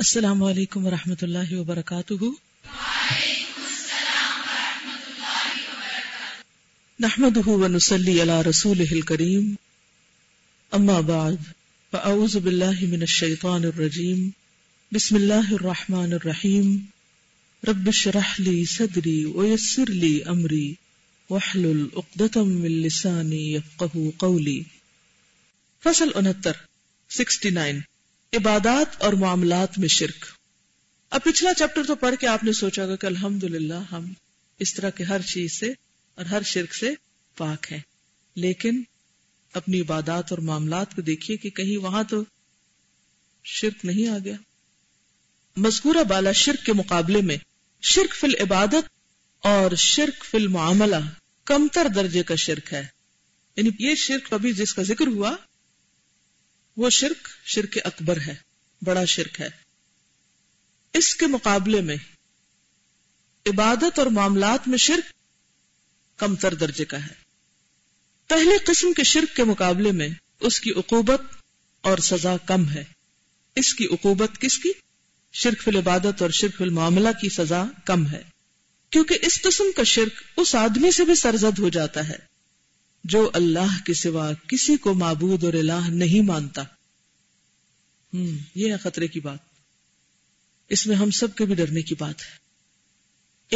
السلام علیکم ورحمۃ اللہ وبرکاتہ۔ نحمده ونصلي على رسوله الكريم اما بعد، فاعوذ بالله من الشيطان الرجيم بسم الله الرحمن الرحيم رب اشرح لي صدري ويسر لي امري واحلل عقدة من لساني يفقهوا قولي فصل 69 69 عبادات اور معاملات میں شرک۔ اب پچھلا چیپٹر تو پڑھ کے آپ نے سوچا گا کہ الحمد ہم اس طرح کے ہر چیز سے اور ہر شرک سے پاک ہیں۔ لیکن اپنی عبادات اور معاملات کو دیکھیے کہ kہیں وہاں تو شرک نہیں آ گیا۔ مذکورہ بالا شرک کے مقابلے میں شرک فی العبادت اور شرک فی المعاملہ کمتر درجے کا شرک ہے۔ یعنی یہ شرک ابھی جس کا ذکر ہوا وہ شرک شرک اکبر ہے، بڑا شرک ہے۔ اس کے مقابلے میں عبادت اور معاملات میں شرک کم تر درجے کا ہے۔ پہلے قسم کے شرک کے مقابلے میں اس کی عقوبت اور سزا کم ہے۔ اس کی عقوبت کس کی؟ شرک فی العبادت اور شرک فی المعاملہ کی سزا کم ہے۔ کیونکہ اس قسم کا شرک اس آدمی سے بھی سرزد ہو جاتا ہے۔ جو اللہ کے سوا کسی کو معبود اور الہ نہیں مانتا۔ ہم، یہ ہے خطرے کی بات۔ اس میں ہم سب کے بھی ڈرنے کی بات ہے۔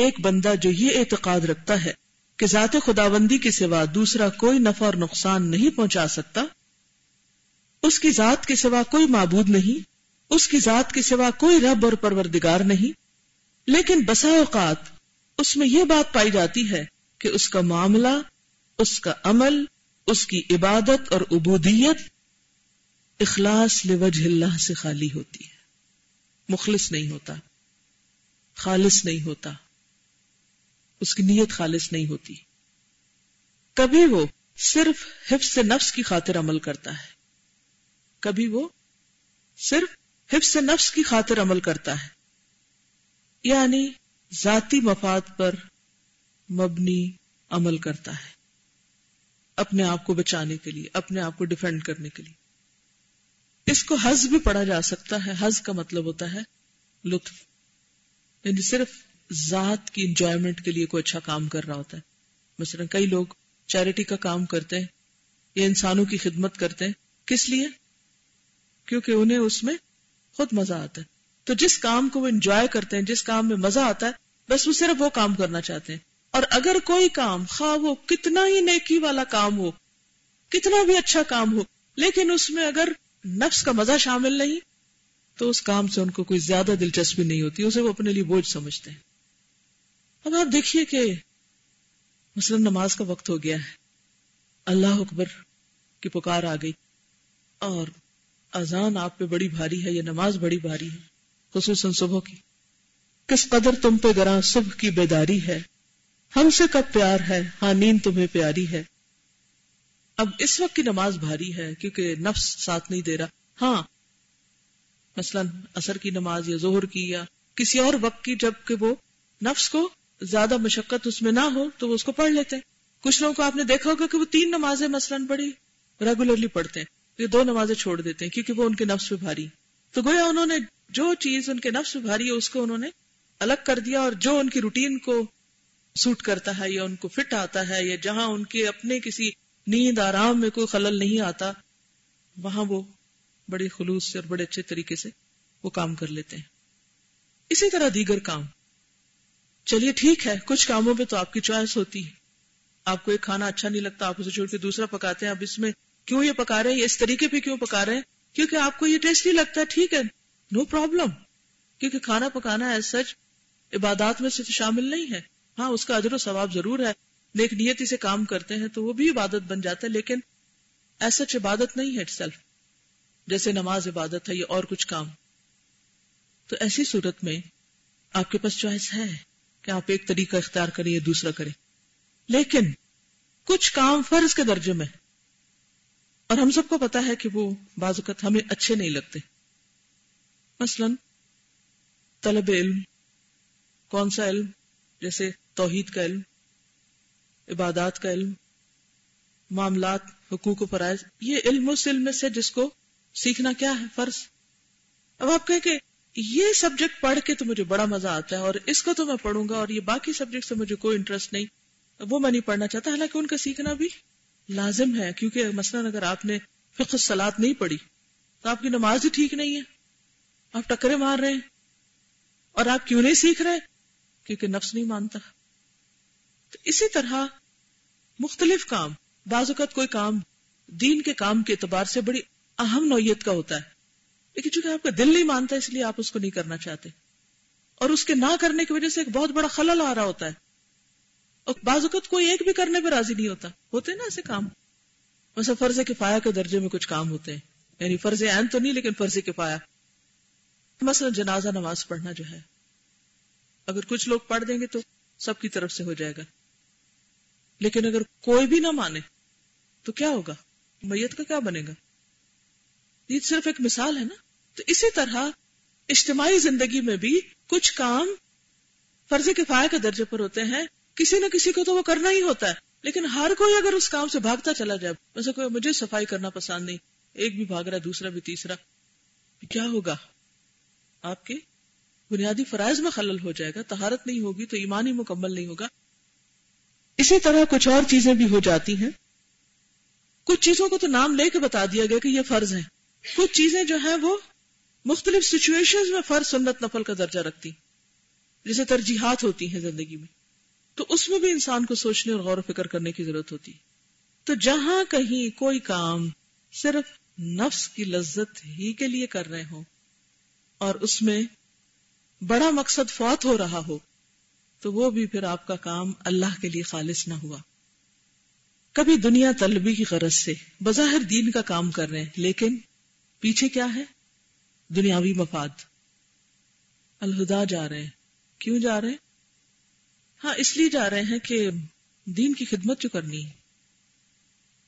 ایک بندہ جو یہ اعتقاد رکھتا ہے کہ ذات خداوندی کے سوا دوسرا کوئی نفع اور نقصان نہیں پہنچا سکتا، اس کی ذات کے سوا کوئی معبود نہیں، اس کی ذات کے سوا کوئی رب اور پروردگار نہیں۔ لیکن بسا اوقات اس میں یہ بات پائی جاتی ہے کہ اس کا معاملہ اس کا عمل، اس کی عبادت اور عبودیت اخلاص لوجہ اللہ سے خالی ہوتی ہے۔ مخلص نہیں ہوتا، خالص نہیں ہوتا، اس کی نیت خالص نہیں ہوتی۔ کبھی وہ صرف حفظ نفس کی خاطر عمل کرتا ہے۔ کبھی وہ صرف حفظ نفس کی خاطر عمل کرتا ہے۔ یعنی ذاتی مفاد پر مبنی عمل کرتا ہے۔ اپنے آپ کو بچانے کے لیے، اپنے آپ کو ڈیفینڈ کرنے کے لیے۔ اس کو حز بھی پڑھا جا سکتا ہے۔ حز کا مطلب ہوتا ہے لطف۔ یعنی صرف ذات کی انجوائمنٹ کے لیے کوئی اچھا کام کر رہا ہوتا ہے۔ مثلا کئی لوگ چیریٹی کا کام کرتے ہیں یا انسانوں کی خدمت کرتے ہیں۔ کس لیے؟ کیونکہ انہیں اس میں خود مزہ آتا ہے۔ تو جس کام کو وہ انجوائے کرتے ہیں، جس کام میں مزہ آتا ہے، بس وہ صرف وہ کام کرنا چاہتے ہیں۔ اور اگر کوئی کام خواہ وہ کتنا ہی نیکی والا کام ہو، کتنا بھی اچھا کام ہو، لیکن اس میں اگر نفس کا مزہ شامل نہیں، تو اس کام سے ان کو کوئی زیادہ دلچسپی نہیں ہوتی، اسے وہ اپنے لیے بوجھ سمجھتے ہیں۔ اب آپ دیکھیے کہ مثلا نماز کا وقت ہو گیا ہے، اللہ اکبر کی پکار آ گئی، اور اذان آپ پہ بڑی بھاری ہے یا نماز بڑی بھاری ہے، خصوصاً صبح کی۔ کس قدر تم پہ گراں صبح کی بیداری ہے ہم سے کب پیار ہے؟ ہاں نیند تمہیں پیاری ہے۔ اب اس وقت کی نماز بھاری ہے کیونکہ نفس ساتھ نہیں دے رہا۔ ہاں مثلا اثر کی نماز یا زہر کی یا کسی اور وقت کی جبکہ وہ نفس کو زیادہ مشقت اس میں نہ ہو تو وہ اس کو پڑھ لیتے۔ ہیں کچھ لوگوں کو آپ نے دیکھا ہوگا کہ وہ تین نمازیں مثلاً بڑی ریگولرلی پڑھتے ہیں۔ یہ دو نمازیں چھوڑ دیتے ہیں کیونکہ وہ ان کے نفس پہ بھاری۔ تو گویا انہوں نے جو چیز ان کے نفس پہ بھاری ہے اس کو انہوں نے الگ کر دیا اور جو ان کی روٹین کو سوٹ کرتا ہے یا ان کو فٹ آتا ہے یا جہاں ان کے اپنے کسی نیند آرام میں کوئی خلل نہیں آتا، وہاں وہ بڑے خلوص سے اور بڑے اچھے طریقے سے وہ کام کر لیتے ہیں۔ اسی طرح دیگر کام۔ چلیے ٹھیک ہے، کچھ کاموں پہ تو آپ کی چوائس ہوتی ہے۔ آپ کو ایک کھانا اچھا نہیں لگتا، آپ اسے چھوڑ کے دوسرا پکاتے ہیں، اب اس میں کیوں یہ پکا رہے ہیں؟ اس طریقے پہ کیوں پکا رہے ہیں؟ کیونکہ آپ کو یہ ٹیسٹی لگتا ہے، ٹھیک ہے، نو پرابلم۔ کیونکہ کھانا پکانا ایز سچ عبادات میں سے شامل نہیں ہے۔ ہاں اس کا اجر و ثواب ضرور ہے۔ نیک نیتی سے کام کرتے ہیں تو وہ بھی عبادت بن جاتا ہے، لیکن ایسا عبادت نہیں ہے سیلف جیسے نماز عبادت ہے یا اور کچھ کام۔ تو ایسی صورت میں آپ کے پاس چوائس ہے کہ آپ ایک طریقہ اختیار کریں یا دوسرا کریں۔ لیکن کچھ کام فرض کے درجے میں۔ اور ہم سب کو پتا ہے کہ وہ بعض اوقات ہمیں اچھے نہیں لگتے۔ مثلا طلب علم، کون سا علم؟ جیسے توحید کا علم، عبادات کا علم، معاملات، حقوق و فرائض، یہ علم اس علم سے جس کو سیکھنا کیا ہے، فرض۔ اب آپ کہیں کہ یہ سبجیکٹ پڑھ کے تو مجھے بڑا مزہ آتا ہے اور اس کو تو میں پڑھوں گا اور یہ باقی سبجیکٹ سے مجھے کوئی انٹرسٹ نہیں۔ وہ میں نہیں پڑھنا چاہتا، حالانکہ ان کا سیکھنا بھی لازم ہے، کیونکہ مثلاً اگر آپ نے فقہ سلاد نہیں پڑھی تو آپ کی نماز ہی ٹھیک نہیں ہے۔ آپ ٹکرے مار رہے ہیں اور آپ کیوں نہیں سیکھ رہے؟ کیونکہ نفس نہیں مانتا۔ تو اسی طرح مختلف کام، بعض اوقات کوئی کام دین کے کام کے اعتبار سے بڑی اہم نوعیت کا ہوتا ہے۔ لیکن چونکہ آپ کا دل نہیں مانتا، اس لیے آپ اس کو نہیں کرنا چاہتے۔ اور اس کے نہ کرنے کی وجہ سے ایک بہت بڑا خلل آ رہا ہوتا ہے۔ اور بعض اوقات کوئی ایک بھی کرنے پہ راضی نہیں ہوتا۔ ہوتے نا ایسے کام۔ ویسے فرض کفایا کے درجے میں کچھ کام ہوتے ہیں۔ یعنی فرض عین تو نہیں، لیکن فرض کفایا مثلا جنازہ نماز پڑھنا جو ہے۔ اگر کچھ لوگ پڑھ دیں گے تو سب کی طرف سے ہو جائے گا۔ لیکن اگر کوئی بھی نہ مانے تو کیا ہوگا؟ میت کا کیا بنے گا؟ یہ صرف ایک مثال ہے نا؟ تو اسی طرح اجتماعی زندگی میں بھی کچھ کام فرض کفایہ کے درجے پر ہوتے ہیں۔ کسی نہ کسی کو تو وہ کرنا ہی ہوتا ہے۔ لیکن ہر کوئی اگر اس کام سے بھاگتا چلا جائے ویسے کوئی مجھے صفائی کرنا پسند نہیں، ایک بھی بھاگ رہا، دوسرا بھی، تیسرا کیا ہوگا؟ آپ کے بنیادی فرائض میں خلل ہو جائے گا تہارت نہیں ہوگی تو ایمان ہی مکمل نہیں ہوگا۔ اسی طرح کچھ اور چیزیں بھی ہو جاتی ہیں۔ کچھ چیزوں کو تو نام لے کے بتا دیا گیا کہ یہ فرض ہے کچھ چیزیں جو ہیں وہ مختلف سچویشن میں فرض سنت نفل کا درجہ رکھتی جیسے ترجیحات ہوتی ہیں زندگی میں۔ تو اس میں بھی انسان کو سوچنے اور غور و فکر کرنے کی ضرورت ہوتی تو جہاں کہیں کوئی کام صرف نفس کی لذت ہی کے لیے کر رہے ہوں اور اس میں بڑا مقصد فوت ہو رہا ہو، تو وہ بھی پھر آپ کا کام اللہ کے لیے خالص نہ ہوا۔ کبھی دنیا طلبی کی غرض سے بظاہر دین کا کام کر رہے ہیں، لیکن پیچھے کیا ہے؟ دنیاوی مفاد۔ الہدا جا رہے ہیں۔ کیوں جا رہے ہیں؟ ہاں اس لیے جا رہے ہیں کہ دین کی خدمت جو کرنی ہے۔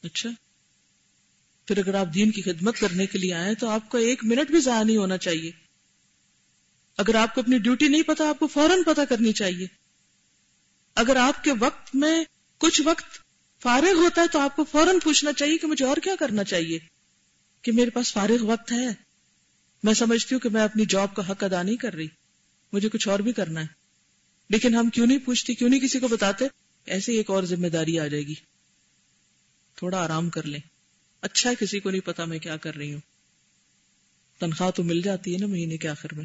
اچھا۔ پھر اگر آپ دین کی خدمت کرنے کے لیے آئے تو آپ کا ایک منٹ بھی ضائع نہیں ہونا چاہیے۔ اگر آپ کو اپنی ڈیوٹی نہیں پتا، آپ کو فوراً پتا کرنی چاہیے۔ اگر آپ کے وقت میں کچھ وقت فارغ ہوتا ہے تو آپ کو فوراً پوچھنا چاہیے کہ مجھے اور کیا کرنا چاہیے۔ کہ میرے پاس فارغ وقت ہے۔ میں سمجھتی ہوں کہ میں اپنی جاب کا حق ادا نہیں کر رہی۔ مجھے کچھ اور بھی کرنا ہے۔ لیکن ہم کیوں نہیں پوچھتے، کیوں نہیں کسی کو بتاتے؟ ایسے ایک اور ذمہ داری آ جائے گی۔ تھوڑا آرام کر لیں۔ اچھا ہے، کسی کو نہیں پتا میں کیا کر رہی ہوں۔ تنخواہ تو مل جاتی ہے نا مہینے کے آخر میں۔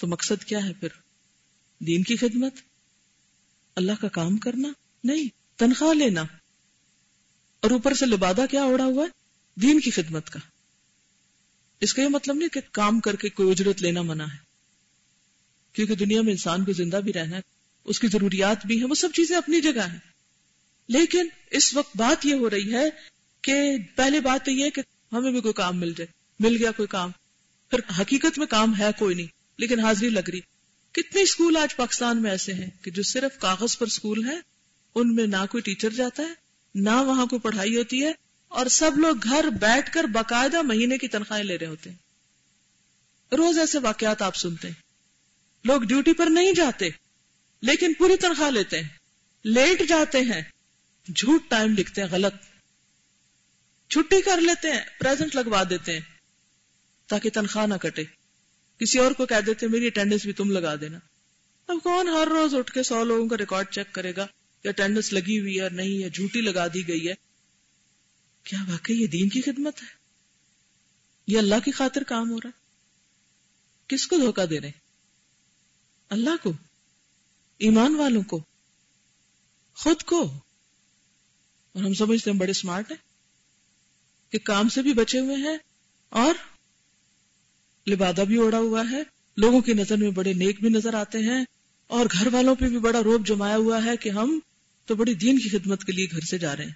تو مقصد کیا ہے پھر؟ دین کی خدمت؟ اللہ کا کام کرنا؟ نہیں، تنخواہ لینا۔ اور اوپر سے لبادہ کیا اڑا ہوا ہے؟ دین کی خدمت کا۔ اس کا یہ مطلب نہیں کہ کام کر کے کوئی اجرت لینا منع ہے۔ کیونکہ دنیا میں انسان کو زندہ بھی رہنا ہے، اس کی ضروریات بھی ہیں، وہ سب چیزیں اپنی جگہ ہیں۔ لیکن اس وقت بات یہ ہو رہی ہے کہ پہلے بات تو یہ کہ ہمیں بھی کوئی کام مل جائے، مل گیا کوئی کام۔ پھر حقیقت میں کام ہے کوئی نہیں۔ لیکن حاضری لگ رہی۔ کتنے اسکول آج پاکستان میں ایسے ہیں کہ جو صرف کاغذ پر اسکول ہے ان میں نہ کوئی ٹیچر جاتا ہے، نہ وہاں کوئی پڑھائی ہوتی ہے، اور سب لوگ گھر بیٹھ کر باقاعدہ مہینے کی تنخواہیں لے رہے ہوتے ہیں۔ روز ایسے واقعات آپ سنتے ہیں۔ لوگ ڈیوٹی پر نہیں جاتے، لیکن پوری تنخواہ لیتے ہیں۔ لیٹ جاتے ہیں، جھوٹ ٹائم لکھتے ہیں، غلط۔ چھٹی کر لیتے ہیں، پریزنٹ لگوا دیتے ہیں، تاکہ تنخواہ نہ کٹے۔ کسی اور کو کہہ دیتے میری اٹینڈنس بھی تم لگا دینا۔ اب کون ہر روز اٹھ کے سو لوگوں کا ریکارڈ چیک کرے گا کہ اٹینڈنس لگی ہوئی ہے نہیں ہے، جھوٹی لگا دی گئی ہے۔ کیا واقعی یہ دین کی خدمت ہے؟ یہ اللہ کی خاطر کام ہو رہا ہے؟ کس کو دھوکہ دے رہے اللہ کو؟ ایمان والوں کو؟ خود کو؟ اور ہم سمجھتے ہیں بڑے اسمارٹ ہیں کہ کام سے بھی بچے ہوئے ہیں اور لبادہ بھی اوڑا ہوا ہے، لوگوں کی نظر میں بڑے نیک بھی نظر آتے ہیں، اور گھر والوں پہ بھی بڑا روپ جمایا ہوا ہے کہ ہم تو بڑی دین کی خدمت کے لیے گھر سے جا رہے ہیں۔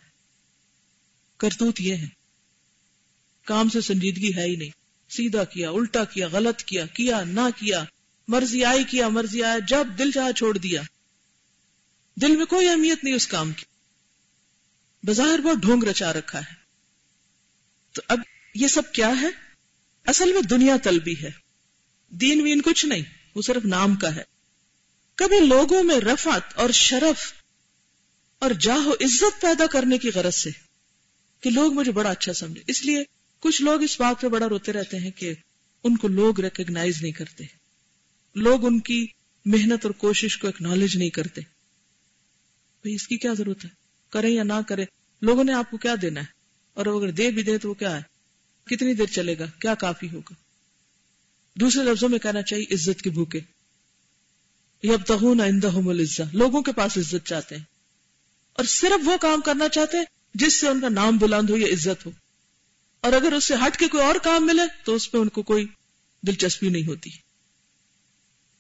کرتوت یہ ہے، کام سے سنجیدگی ہے ہی نہیں۔ سیدھا کیا، الٹا کیا، غلط کیا کیا، نہ کیا، مرضی آئی کیا، مرضی آیا، جب دل چاہ چھوڑ دیا۔ دل میں کوئی اہمیت نہیں اس کام کی۔ بظاہر بہت ڈھونگ رچا رکھا ہے۔ تو اب یہ سب کیا ہے؟ اصل میں دنیا طلبی ہے۔ دین وین کچھ نہیں، وہ صرف نام کا ہے۔ کبھی لوگوں میں رفعت اور شرف اور جاہ و عزت پیدا کرنے کی غرض سے کہ لوگ مجھے بڑا اچھا سمجھے۔ اس لیے کچھ لوگ اس بات پہ بڑا روتے رہتے ہیں کہ ان کو لوگ ریکگنائز نہیں کرتے۔ لوگ ان کی محنت اور کوشش کو اکنالج نہیں کرتے۔ بھائی اس کی کیا ضرورت ہے؟ کریں یا نہ کریں، لوگوں نے آپ کو کیا دینا ہے؟ اور اگر دے بھی دے تو وہ کیا ہے؟ کتنی دیر چلے گا؟ کیا کافی ہوگا؟ دوسرے لفظوں میں کہنا چاہیے عزت کے بھوکے۔ یب تہون لوگوں کے پاس عزت چاہتے ہیں۔ اور صرف وہ کام کرنا چاہتے ہیں جس سے ان کا نام بلند ہو یا عزت ہو۔ اور اگر اس سے ہٹ کے کوئی اور کام ملے تو اس پہ ان کو کوئی دلچسپی نہیں ہوتی۔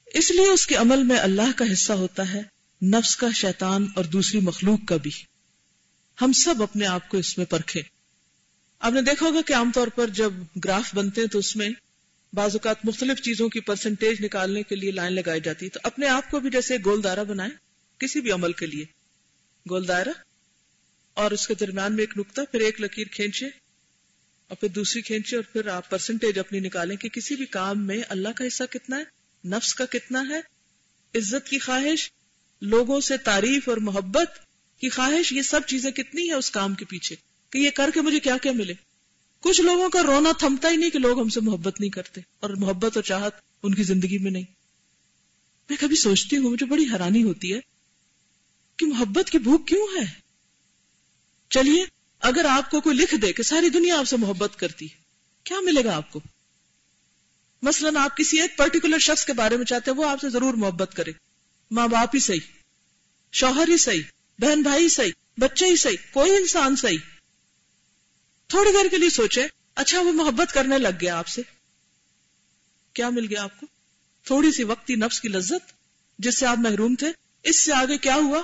اس لیے اس کے عمل میں اللہ کا حصہ ہوتا ہے نفس کا شیطان اور دوسری مخلوق کا بھی۔ ہم سب اپنے آپ کو اس میں پرکھے آپ نے دیکھا ہوگا کہ عام طور پر جب گراف بنتے ہیں تو اس میں بعض اوقات مختلف چیزوں کی پرسنٹیج نکالنے کے لیے لائن لگائی جاتی ہے۔ تو اپنے آپ کو بھی جیسے گول دائرہ بنائے کسی بھی عمل کے لیے۔ گول دائرہ اور اس کے درمیان میں ایک نقطہ، پھر ایک لکیر کھینچے اور پھر دوسری کھینچے اور پھر آپ پرسنٹیج اپنی نکالیں کہ کسی بھی کام میں اللہ کا حصہ کتنا ہے، نفس کا کتنا ہے، عزت کی خواہش، لوگوں سے تعریف اور محبت کی خواہش، یہ سب چیزیں کتنی ہے اس کام کے پیچھے۔ کہ یہ کر کے مجھے کیا کیا ملے؟ کچھ لوگوں کا رونا تھمتا ہی نہیں کہ لوگ ہم سے محبت نہیں کرتے اور محبت اور چاہت ان کی زندگی میں نہیں۔ میں کبھی سوچتی ہوں، مجھے بڑی حیرانی ہوتی ہے کہ محبت کی بھوک کیوں ہے؟ چلیے، اگر آپ کو کوئی لکھ دے کہ ساری دنیا آپ سے محبت کرتی ہے، کیا ملے گا آپ کو؟ مثلا آپ کسی ایک پرٹیکولر شخص کے بارے میں چاہتے ہیں، وہ آپ سے ضرور محبت کرے۔ ماں باپ ہی صحیح، شوہر ہی صحیح، بہن بھائی صحیح، بچے ہی صحیح، کوئی انسان صحیح۔ تھوڑی دیر کے لیے سوچے اچھا وہ محبت کرنے لگ گیا آپ سے۔ کیا مل گیا آپ کو؟ تھوڑی سی وقتی نفس کی لذت، جس سے آپ محروم تھے، اس سے آگے کیا ہوا؟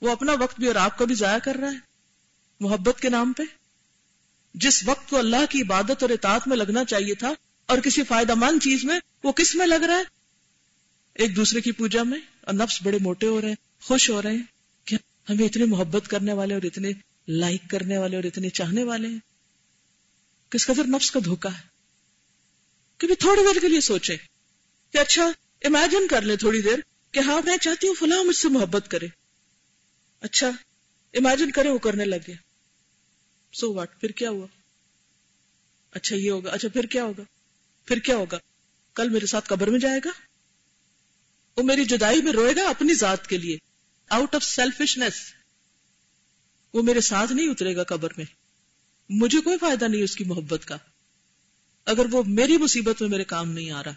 وہ اپنا وقت بھی اور آپ کا بھی ضائع کر رہا ہے، محبت کے نام پہ۔ جس وقت کو اللہ کی عبادت اور اطاعت میں لگنا چاہیے تھا اور کسی فائدہ مند چیز میں، وہ کس میں لگ رہا ہے؟ ایک دوسرے کی پوجا میں، اور نفس بڑے موٹے ہو رہے ہیں، خوش ہو رہے ہیں کہ ہمیں اتنے محبت کرنے والے اور اتنے لائک کرنے والے اور اتنے چاہنے والے ہیں کس قدر نفس کا دھوکا ہے کہ تھوڑی دیر کے لیے سوچے کہ اچھا امیجن کر لیں تھوڑی دیر کہ ہاں میں چاہتی ہوں فلاں مجھ سے محبت کرے۔ اچھا امیجن کرے، وہ کرنے لگ گیا۔ سو واٹ پھر کیا ہوا؟ اچھا یہ ہوگا۔ اچھا پھر کیا ہوگا؟ پھر کیا ہوگا؟ کل میرے ساتھ قبر میں جائے گا؟ وہ میری جدائی میں روئے گا اپنی ذات کے لیے۔ آؤٹ آف سیلفشنس وہ میرے ساتھ نہیں اترے گا قبر میں۔ مجھے کوئی فائدہ نہیں اس کی محبت کا۔ اگر وہ میری مصیبت میں میرے کام نہیں آ رہا۔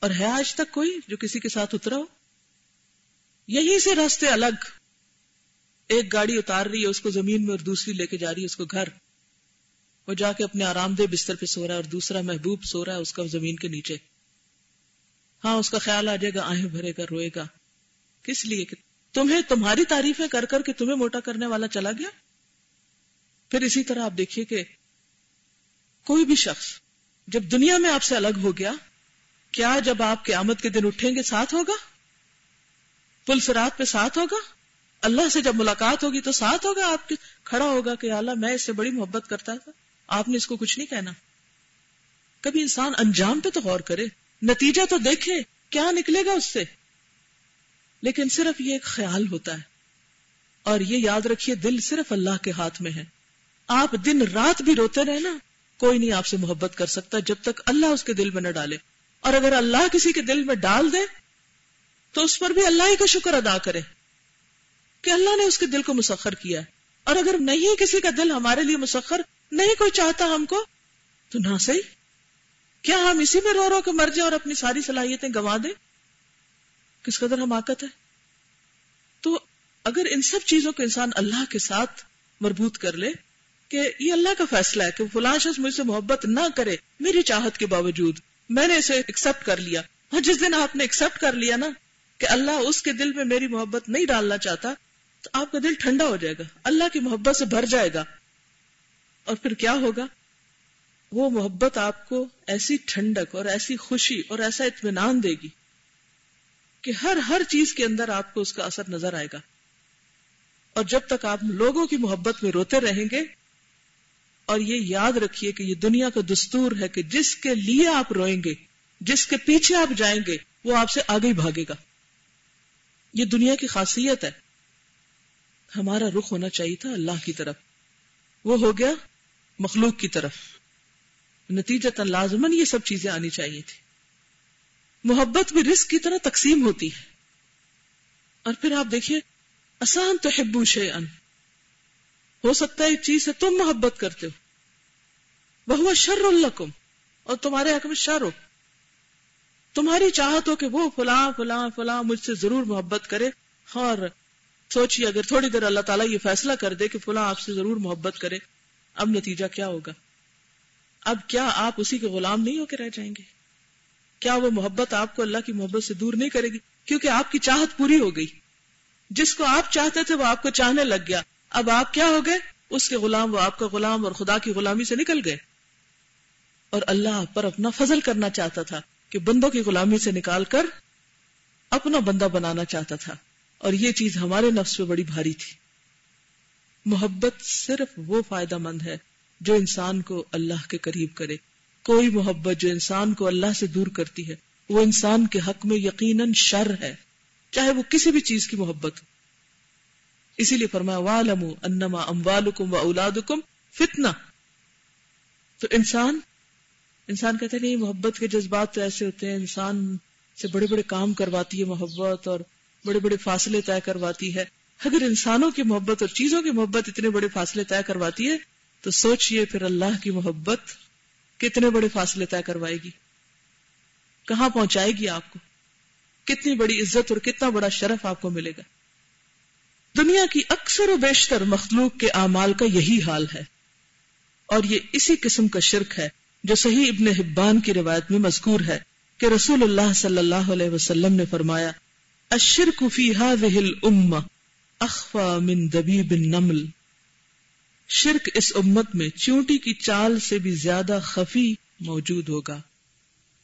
اور ہے آج تک کوئی جو کسی کے ساتھ اترا ہو؟ یہی سے راستے الگ۔ ایک گاڑی اتار رہی ہے، اس کو زمین میں اور دوسری لے کے جا رہی ہے، اس کو گھر۔ وہ جا کے اپنے آرام دہ بستر پہ سو رہا ہے اور دوسرا محبوب سو رہا ہے، اس کا زمین کے نیچے۔ ہاں اس کا خیال آ جائے گا، آہیں بھرے گا، روئے گا۔ کس لیے؟ کہ تمہیں تمہاری تعریفیں کر کر کے تمہیں موٹا کرنے والا چلا گیا؟ پھر اسی طرح آپ دیکھیے کہ کوئی بھی شخص جب دنیا میں آپ سے الگ ہو گیا، کیا جب آپ کے آمد کے دن اٹھیں گے ساتھ ہوگا؟ پل سرات پہ ساتھ ہوگا؟ اللہ سے جب ملاقات ہوگی تو ساتھ ہوگا آپ کے، کھڑا ہوگا کہ اللہ میں اس سے بڑی محبت کرتا تھا۔ آپ نے اس کو کچھ نہیں کہنا۔ کبھی انسان انجام پہ تو غور کرے، نتیجہ تو دیکھے، کیا نکلے گا اس سے؟ لیکن صرف یہ ایک خیال ہوتا ہے۔ اور یہ یاد رکھیے، دل صرف اللہ کے ہاتھ میں ہے۔ آپ دن رات بھی روتے رہے نا، کوئی نہیں آپ سے محبت کر سکتا جب تک اللہ اس کے دل میں نہ ڈالے۔ اور اگر اللہ کسی کے دل میں ڈال دے، تو اس پر بھی اللہ ہی کا شکر ادا کرے کہ اللہ نے اس کے دل کو مسخر کیا اور اگر نہیں کسی کا دل ہمارے لیے مسخر، نہیں کوئی چاہتا ہم کو، تو نہ صحیح۔ کیا ہم اسی میں رو رو کے مر جائیں اور اپنی ساری صلاحیتیں گوا دیں؟ کس قدر حماقت ہے تو اگر ان سب چیزوں کو انسان اللہ کے ساتھ مربوط کر لے کہ یہ اللہ کا فیصلہ ہے کہ فلاں شخص مجھ سے محبت نہ کرے، میری چاہت کے باوجود میں نے اسے ایکسپٹ کر لیا۔ اور جس دن آپ نے ایکسپٹ کر لیا نا کہ اللہ اس کے دل میں میری محبت نہیں ڈالنا چاہتا، تو آپ کا دل ٹھنڈا ہو جائے گا۔ اللہ کی محبت سے بھر جائے گا۔ اور پھر کیا ہوگا؟ وہ محبت آپ کو ایسی ٹھنڈک اور ایسی خوشی اور ایسا اطمینان دے گی۔ کہ ہر ہر چیز کے اندر آپ کو اس کا اثر نظر آئے گا۔ اور جب تک آپ لوگوں کی محبت میں روتے رہیں گے، اور یہ یاد رکھیے کہ یہ دنیا کا دستور ہے کہ جس کے لیے آپ روئیں گے، جس کے پیچھے آپ جائیں گے، وہ آپ سے آگے ہی بھاگے گا۔ یہ دنیا کی خاصیت ہے۔ ہمارا رخ ہونا چاہیے تھا اللہ کی طرف۔ وہ ہو گیا مخلوق کی طرف۔ نتیجت لازمن یہ سب چیزیں آنی چاہیے تھی محبت بھی رزق کی طرح تقسیم ہوتی ہے۔ اور پھر آپ دیکھیے، آسان تو ہبو شے ان ہو سکتا ہے ایک چیز سے تم محبت کرتے ہو۔ وہ شر الکم اور تمہارے حق میں شر ہو۔ تمہاری چاہت ہو کہ وہ فلاں فلاں فلاں مجھ سے ضرور محبت کرے۔ اور سوچیے، اگر تھوڑی دیر اللہ تعالیٰ یہ فیصلہ کر دے کہ فلاں آپ سے ضرور محبت کرے، اب نتیجہ کیا ہوگا؟ اب کیا آپ اسی کے غلام نہیں ہو کے رہ جائیں گے؟ کیا وہ محبت آپ کو اللہ کی محبت سے دور نہیں کرے گی؟ کیونکہ آپ کی چاہت پوری ہو گئی۔ جس کو آپ چاہتے تھے وہ آپ کو چاہنے لگ گیا۔ اب آپ کیا ہو گئے؟ اس کے غلام وہ آپ کا غلام اور خدا کی غلامی سے نکل گئے۔ اور اللہ آپ پر اپنا فضل کرنا چاہتا تھا کہ بندوں کی غلامی سے نکال کر اپنا بندہ بنانا چاہتا تھا۔ اور یہ چیز ہمارے نفس پہ بڑی بھاری تھی۔ محبت صرف وہ فائدہ مند ہے جو انسان کو اللہ کے قریب کرے۔ کوئی محبت جو انسان کو اللہ سے دور کرتی ہے، وہ انسان کے حق میں یقیناً شر ہے، چاہے وہ کسی بھی چیز کی محبت ہو۔ اسی لیے فرمایا والم انما اموالکم و اولادکم فتنہ۔ تو انسان انسان کہتے نہیں، محبت کے جذبات تو ایسے ہوتے ہیں، انسان سے بڑے بڑے کام کرواتی ہے محبت اور بڑے بڑے فاصلے طے کرواتی ہے۔ اگر انسانوں کی محبت اور چیزوں کی محبت اتنے بڑے فاصلے طے کرواتی ہے، تو سوچئے پھر اللہ کی محبت۔ کتنے بڑے فاصلے طے کروائے گی؟ کہاں پہنچائے گی آپ کو؟ کتنی بڑی عزت اور کتنا بڑا شرف آپ کو ملے گا؟ دنیا کی اکثر و بیشتر مخلوق کے اعمال کا یہی حال ہے۔ اور یہ اسی قسم کا شرک ہے جو صحیح ابن حبان کی روایت میں مذکور ہے کہ رسول اللہ صلی اللہ علیہ وسلم نے فرمایا، الشرک فی هذه الامه اخفى من دبیب النمل۔ شرک اس امت میں چونٹی کی چال سے بھی زیادہ خفی موجود ہوگا۔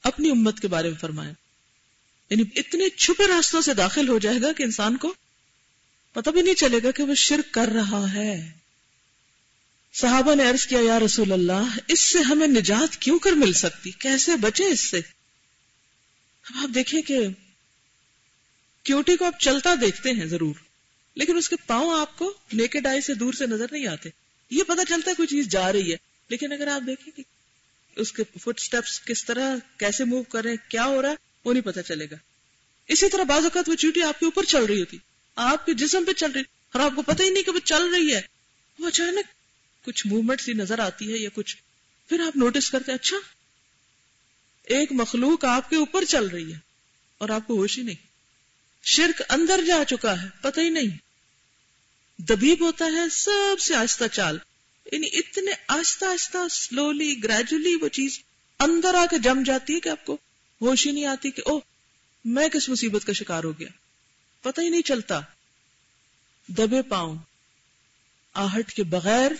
اپنی امت کے بارے میں فرمایا یعنی اتنے چھپے راستوں سے داخل ہو جائے گا کہ انسان کو پتہ بھی نہیں چلے گا کہ وہ شرک کر رہا ہے۔ صحابہ نے عرض کیا، یا رسول اللہ، اس سے ہمیں نجات کیوں کر مل سکتی؟ کیسے بچے اس سے؟ اب آپ دیکھیں کہ کیوٹی کو آپ چلتا دیکھتے ہیں ضرور، لیکن اس کے پاؤں آپ کو نیکڈ آئی سے دور سے نظر نہیں آتے۔ یہ پتا چلتا ہے کوئی چیز جا رہی ہے، لیکن اگر آپ دیکھیں کہ اس کے فٹ سٹیپس کس طرح کیسے موو کر رہے ہیں، کیا ہو رہا ہے، وہ نہیں پتا چلے گا۔ اسی طرح بعض اوقات وہ چیوٹی آپ کے اوپر چل رہی ہوتی، آپ کے جسم پہ چل رہی، اور آپ کو پتہ ہی نہیں کہ وہ چل رہی ہے۔ وہ اچانک کچھ موومنٹ سی نظر آتی ہے یا کچھ۔ پھر آپ نوٹس کرتے اچھا ایک مخلوق آپ کے اوپر چل رہی ہے اور آپ کو ہوش ہی نہیں۔ شرک اندر جا چکا ہے، پتہ ہی نہیں۔ دبیب ہوتا ہے، سب سے آہستہ چال۔ یعنی اتنے آہستہ آہستہ سلولی گریجولی وہ چیز اندر آ کے جم جاتی ہے کہ آپ کو ہوش ہی نہیں آتی کہ او میں کس مصیبت کا شکار ہو گیا۔ پتہ ہی نہیں چلتا۔ دبے پاؤں۔ آہٹ کے بغیر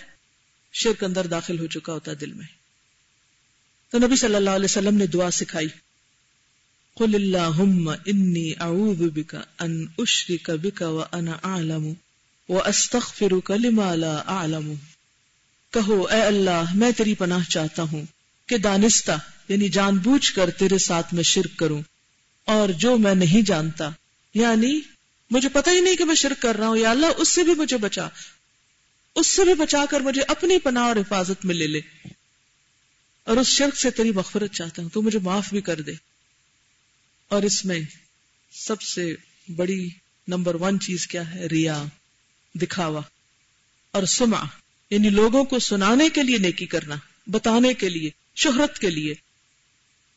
شرک اندر داخل ہو چکا ہوتا دل میں۔ تو نبی صلی اللہ علیہ وسلم نے دعا سکھائی۔ قل اللہم انی اعوذ بکا ان اشرک بکا وانا اعلم۔ واستغفرک لما لا اعلم کہو، اے اللہ، میں تیری پناہ چاہتا ہوں کہ دانستہ یعنی جان بوجھ کر تیرے ساتھ میں شرک کروں۔ اور جو میں نہیں جانتا یعنی مجھے پتہ ہی نہیں کہ میں شرک کر رہا ہوں، یا اللہ، اس سے بھی مجھے بچا۔ اس سے بھی بچا کر مجھے اپنی پناہ اور حفاظت میں لے لے۔ اور اس شرک سے تیری مغفرت چاہتا ہوں، تو مجھے معاف بھی کر دے۔ اور اس میں سب سے بڑی نمبر ون چیز کیا ہے؟ ریا۔ دکھاوا اور سما یعنی لوگوں کو سنانے کے لیے نیکی کرنا، بتانے کے لیے، شہرت کے لیے۔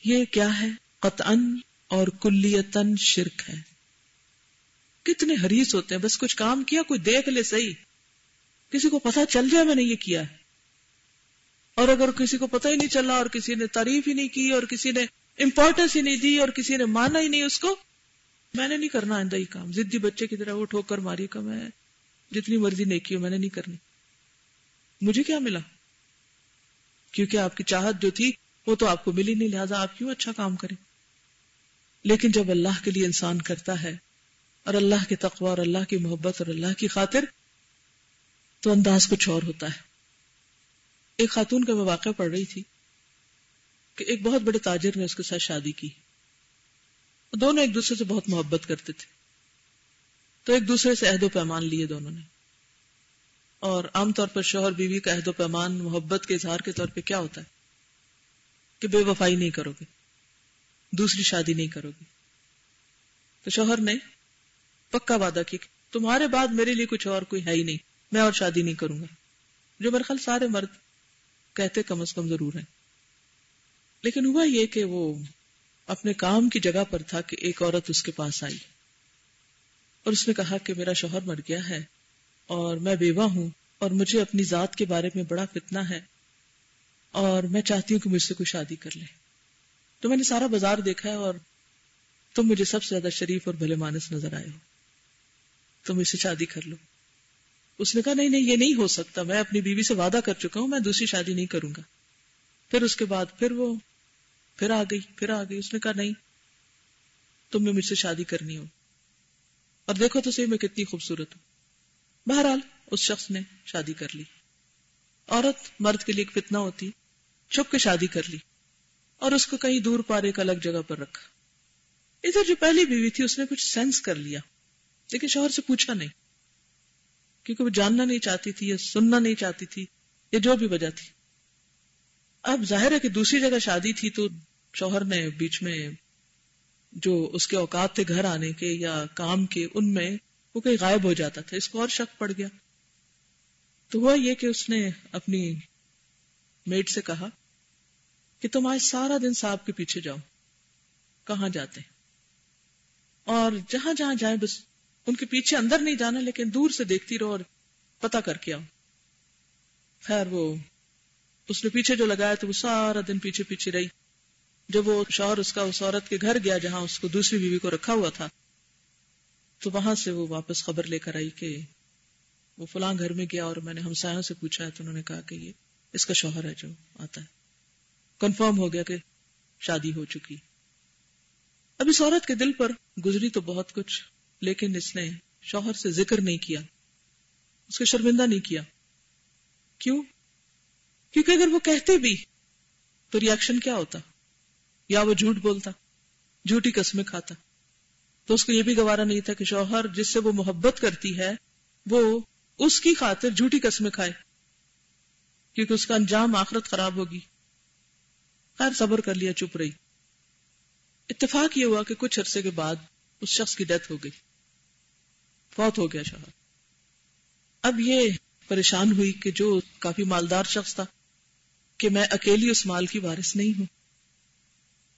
یہ کیا ہے؟ قطعن اور کلیتن شرک ہے۔ کتنے حریص ہوتے ہیں، بس کچھ کام کیا، کوئی دیکھ لے صحیح۔ کسی کو پتا چل جائے میں نے یہ کیا ہے۔ اور اگر کسی کو پتا ہی نہیں چلا، اور کسی نے تعریف ہی نہیں کی، اور کسی نے امپورٹینس ہی نہیں دی، اور کسی نے مانا ہی نہیں اس کو، میں نے نہیں کرنا آئندہ ہی کام۔ زدی بچے کی طرح وہ ٹھوکر ماری کا میں جتنی مرضی نیکی ہو میں نے نہیں کرنی۔ مجھے کیا ملا؟ کیونکہ آپ کی چاہت جو تھی، وہ تو آپ کو ملی نہیں، لہٰذا آپ کیوں اچھا کام کریں؟ لیکن جب اللہ کے لیے انسان کرتا ہے، اور اللہ کے تقوی، اور اللہ کی محبت، اور اللہ کی خاطر، تو انداز کچھ اور ہوتا ہے۔ ایک خاتون کا میں واقعہ پڑھ رہی تھی کہ ایک بہت بڑے تاجر نے اس کے ساتھ شادی کی۔ دونوں ایک دوسرے سے بہت محبت کرتے تھے۔ تو ایک دوسرے سے عہد و پیمان لیے دونوں نے۔ اور عام طور پر شوہر بیوی کا عہد و پیمان، محبت کے اظہار کے طور پہ کیا ہوتا ہے؟ کہ بے وفائی نہیں کرو گے، دوسری شادی نہیں کرو گے۔ تو شوہر نے پکا وعدہ کیا تمہارے بعد میرے لیے کچھ اور کوئی ہے ہی نہیں، میں اور شادی نہیں کروں گا۔ جو میرے خیال سارے مرد کہتے کم از کم ضرور ہیں۔ لیکن ہوا یہ کہ وہ اپنے کام کی جگہ پر تھا کہ ایک عورت اس کے پاس آئی۔ اور اس نے کہا کہ میرا شوہر مر گیا ہے اور میں بیوہ ہوں اور مجھے اپنی ذات کے بارے میں بڑا فتنہ ہے اور میں چاہتی ہوں کہ مجھ سے کوئی شادی کر لے۔ تو میں نے سارا بازار دیکھا ہے اور تم مجھے سب سے زیادہ شریف اور بھلے مانس نظر آئے ہو۔ تم اس سے شادی کر لو۔ اس نے کہا، نہیں نہیں، یہ نہیں ہو سکتا۔ میں اپنی بیوی سے وعدہ کر چکا ہوں، میں دوسری شادی نہیں کروں گا۔ پھر اس کے بعد پھر وہ، پھر آ گئی، پھر آ گئی۔ اس نے کہا، نہیں، تم نے مجھ سے شادی کرنی ہو۔ اور دیکھو تو صحیح میں کتنی خوبصورت ہوں۔ بہرحال، اس شخص نے شادی کر لی۔ عورت مرد کے لیے ایک فتنہ ہوتی، چھپ کے شادی کر لی اور اس کو کہیں دور پار ایک الگ جگہ پر رکھا۔ ادھر جو پہلی بیوی تھی، اس نے کچھ سینس کر لیا، لیکن شوہر سے پوچھا نہیں۔ کیونکہ وہ جاننا نہیں چاہتی تھی یا سننا نہیں چاہتی تھی یا جو بھی وجہ تھی۔ اب ظاہر ہے کہ دوسری جگہ شادی تھی تو شوہر نے بیچ میں جو اس کے اوقات تھے گھر آنے کے یا کام کے، ان میں وہ کہیں غائب ہو جاتا تھا، اس کو اور شک پڑ گیا۔ تو ہوا یہ کہ اس نے اپنی میٹ سے کہا کہ تم آج سارا دن صاحب کے پیچھے جاؤ، کہاں جاتے؟ اور جہاں جہاں جائیں بس ان کے پیچھے اندر نہیں جانا، لیکن دور سے دیکھتی رہو اور پتا کر کے آؤ۔ خیر، وہ اس نے پیچھے جو لگایا تو وہ سارا دن پیچھے پیچھے رہی۔ جب وہ شوہر اس کا اس عورت کے گھر گیا جہاں اس کو دوسری بیوی کو رکھا ہوا تھا، تو وہاں سے وہ واپس خبر لے کر آئی کہ وہ فلاں گھر میں گیا اور میں نے ہمسایوں سے پوچھا ہے تو انہوں نے کہا کہ یہ اس کا شوہر ہے جو آتا ہے۔ کنفرم ہو گیا کہ شادی ہو چکی۔ اب اس عورت کے دل پر گزری تو بہت کچھ، لیکن اس نے شوہر سے ذکر نہیں کیا۔ اس کو شرمندہ نہیں کیا۔ کیوں؟ کیونکہ اگر وہ کہتے بھی تو ریئیکشن کیا ہوتا؟ یا وہ جھوٹ بولتا، جھوٹی قسمیں کھاتا۔ تو اس کو یہ بھی گوارا نہیں تھا کہ شوہر جس سے وہ محبت کرتی ہے، وہ اس کی خاطر جھوٹی قسمیں کھائے، کیونکہ اس کا انجام آخرت خراب ہوگی۔ خیر، صبر کر لیا، چپ رہی۔ اتفاق یہ ہوا کہ کچھ عرصے کے بعد اس شخص کی ڈیتھ ہو گئی۔ فوت ہو گیا شوہر۔ اب یہ پریشان ہوئی کہ جو کافی مالدار شخص تھا کہ میں اکیلی اس مال کی وارث نہیں ہوں۔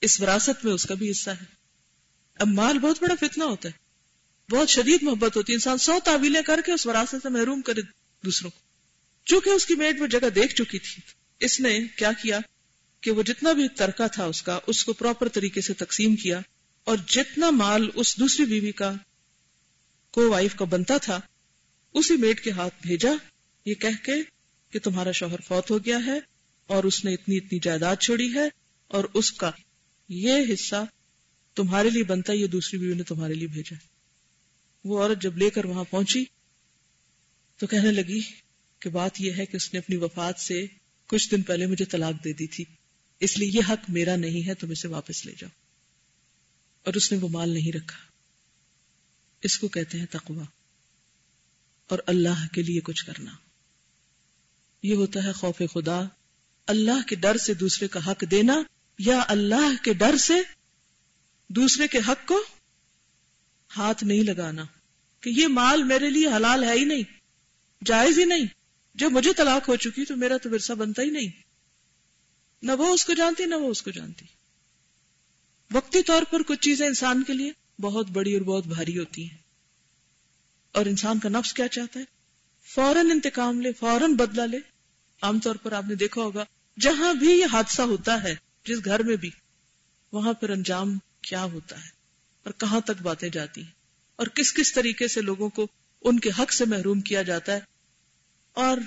اس وراثت میں اس کا بھی حصہ ہے۔ اب مال بہت بڑا فتنہ ہوتا ہے۔ بہت شدید محبت ہوتی ہے۔ انسان سو تعویلیں کر کے اس وراثت سے محروم کرے دوسروں کو۔ چونکہ اس کی میٹ وہ جگہ دیکھ چکی تھی۔ اس نے کیا کیا؟ کہ وہ جتنا بھی ترکا تھا اس کا، اس کو پراپر طریقے سے تقسیم کیا۔ اور جتنا مال اس دوسری بیوی کا کو وائف کا بنتا تھا، اسی میٹ کے ہاتھ بھیجا۔ یہ کہہ کے کہ تمہارا شوہر فوت ہو گیا ہے اور اس نے اتنی اتنی جائیداد چھوڑی ہے اور اس کا یہ حصہ تمہارے لیے بنتا یہ دوسری بیوی نے تمہارے لیے بھیجا وہ عورت جب لے کر وہاں پہنچی تو کہنے لگی کہ بات یہ ہے کہ اس نے اپنی وفات سے کچھ دن پہلے مجھے طلاق دے دی تھی۔ اس لیے یہ حق میرا نہیں ہے، تم اسے واپس لے جاؤ۔ اور اس نے وہ مال نہیں رکھا۔ اس کو کہتے ہیں تقوا اور اللہ کے لیے کچھ کرنا۔ یہ ہوتا ہے خوف خدا۔ اللہ کے ڈر سے دوسرے کا حق دینا۔ یا اللہ کے ڈر سے دوسرے کے حق کو ہاتھ نہیں لگانا کہ یہ مال میرے لیے حلال ہے ہی نہیں، جائز ہی نہیں۔ جب مجھے طلاق ہو چکی تو میرا تو ورثہ بنتا ہی نہیں۔ نہ وہ اس کو جانتی، نہ وہ اس کو جانتی۔ وقتی طور پر کچھ چیزیں انسان کے لیے بہت بڑی اور بہت بھاری ہوتی ہیں۔ اور انسان کا نفس کیا چاہتا ہے؟ فوراً انتقام لے، فوراً بدلا لے۔ عام طور پر آپ نے دیکھا ہوگا، جہاں بھی یہ حادثہ ہوتا ہے جس گھر میں بھی، وہاں پر انجام کیا ہوتا ہے؟ اور کہاں تک باتیں جاتی ہیں؟ اور کس کس طریقے سے لوگوں کو ان کے حق سے محروم کیا جاتا ہے؟ اور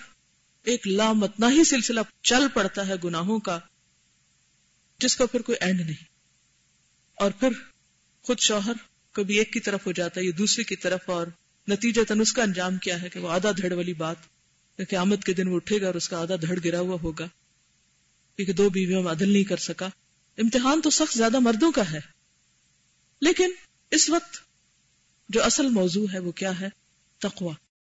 ایک لامتنا ہی سلسلہ چل پڑتا ہے گناہوں کا، جس کا پھر کوئی اینڈ نہیں۔ اور پھر خود شوہر کبھی ایک کی طرف ہو جاتا ہے یا دوسرے کی طرف، اور نتیجہ تن اس کا انجام کیا ہے کہ وہ آدھا دھڑ والی بات قیامت کے دن وہ اٹھے گا اور اس کا آدھا دھڑ گرا ہوا ہوگا۔ کیونکہ دو بیویوں میں عدل نہیں کر سکا۔ امتحان تو سخت زیادہ مردوں کا ہے۔ لیکن اس وقت جو اصل موضوع ہے وہ کیا ہے؟ تقوا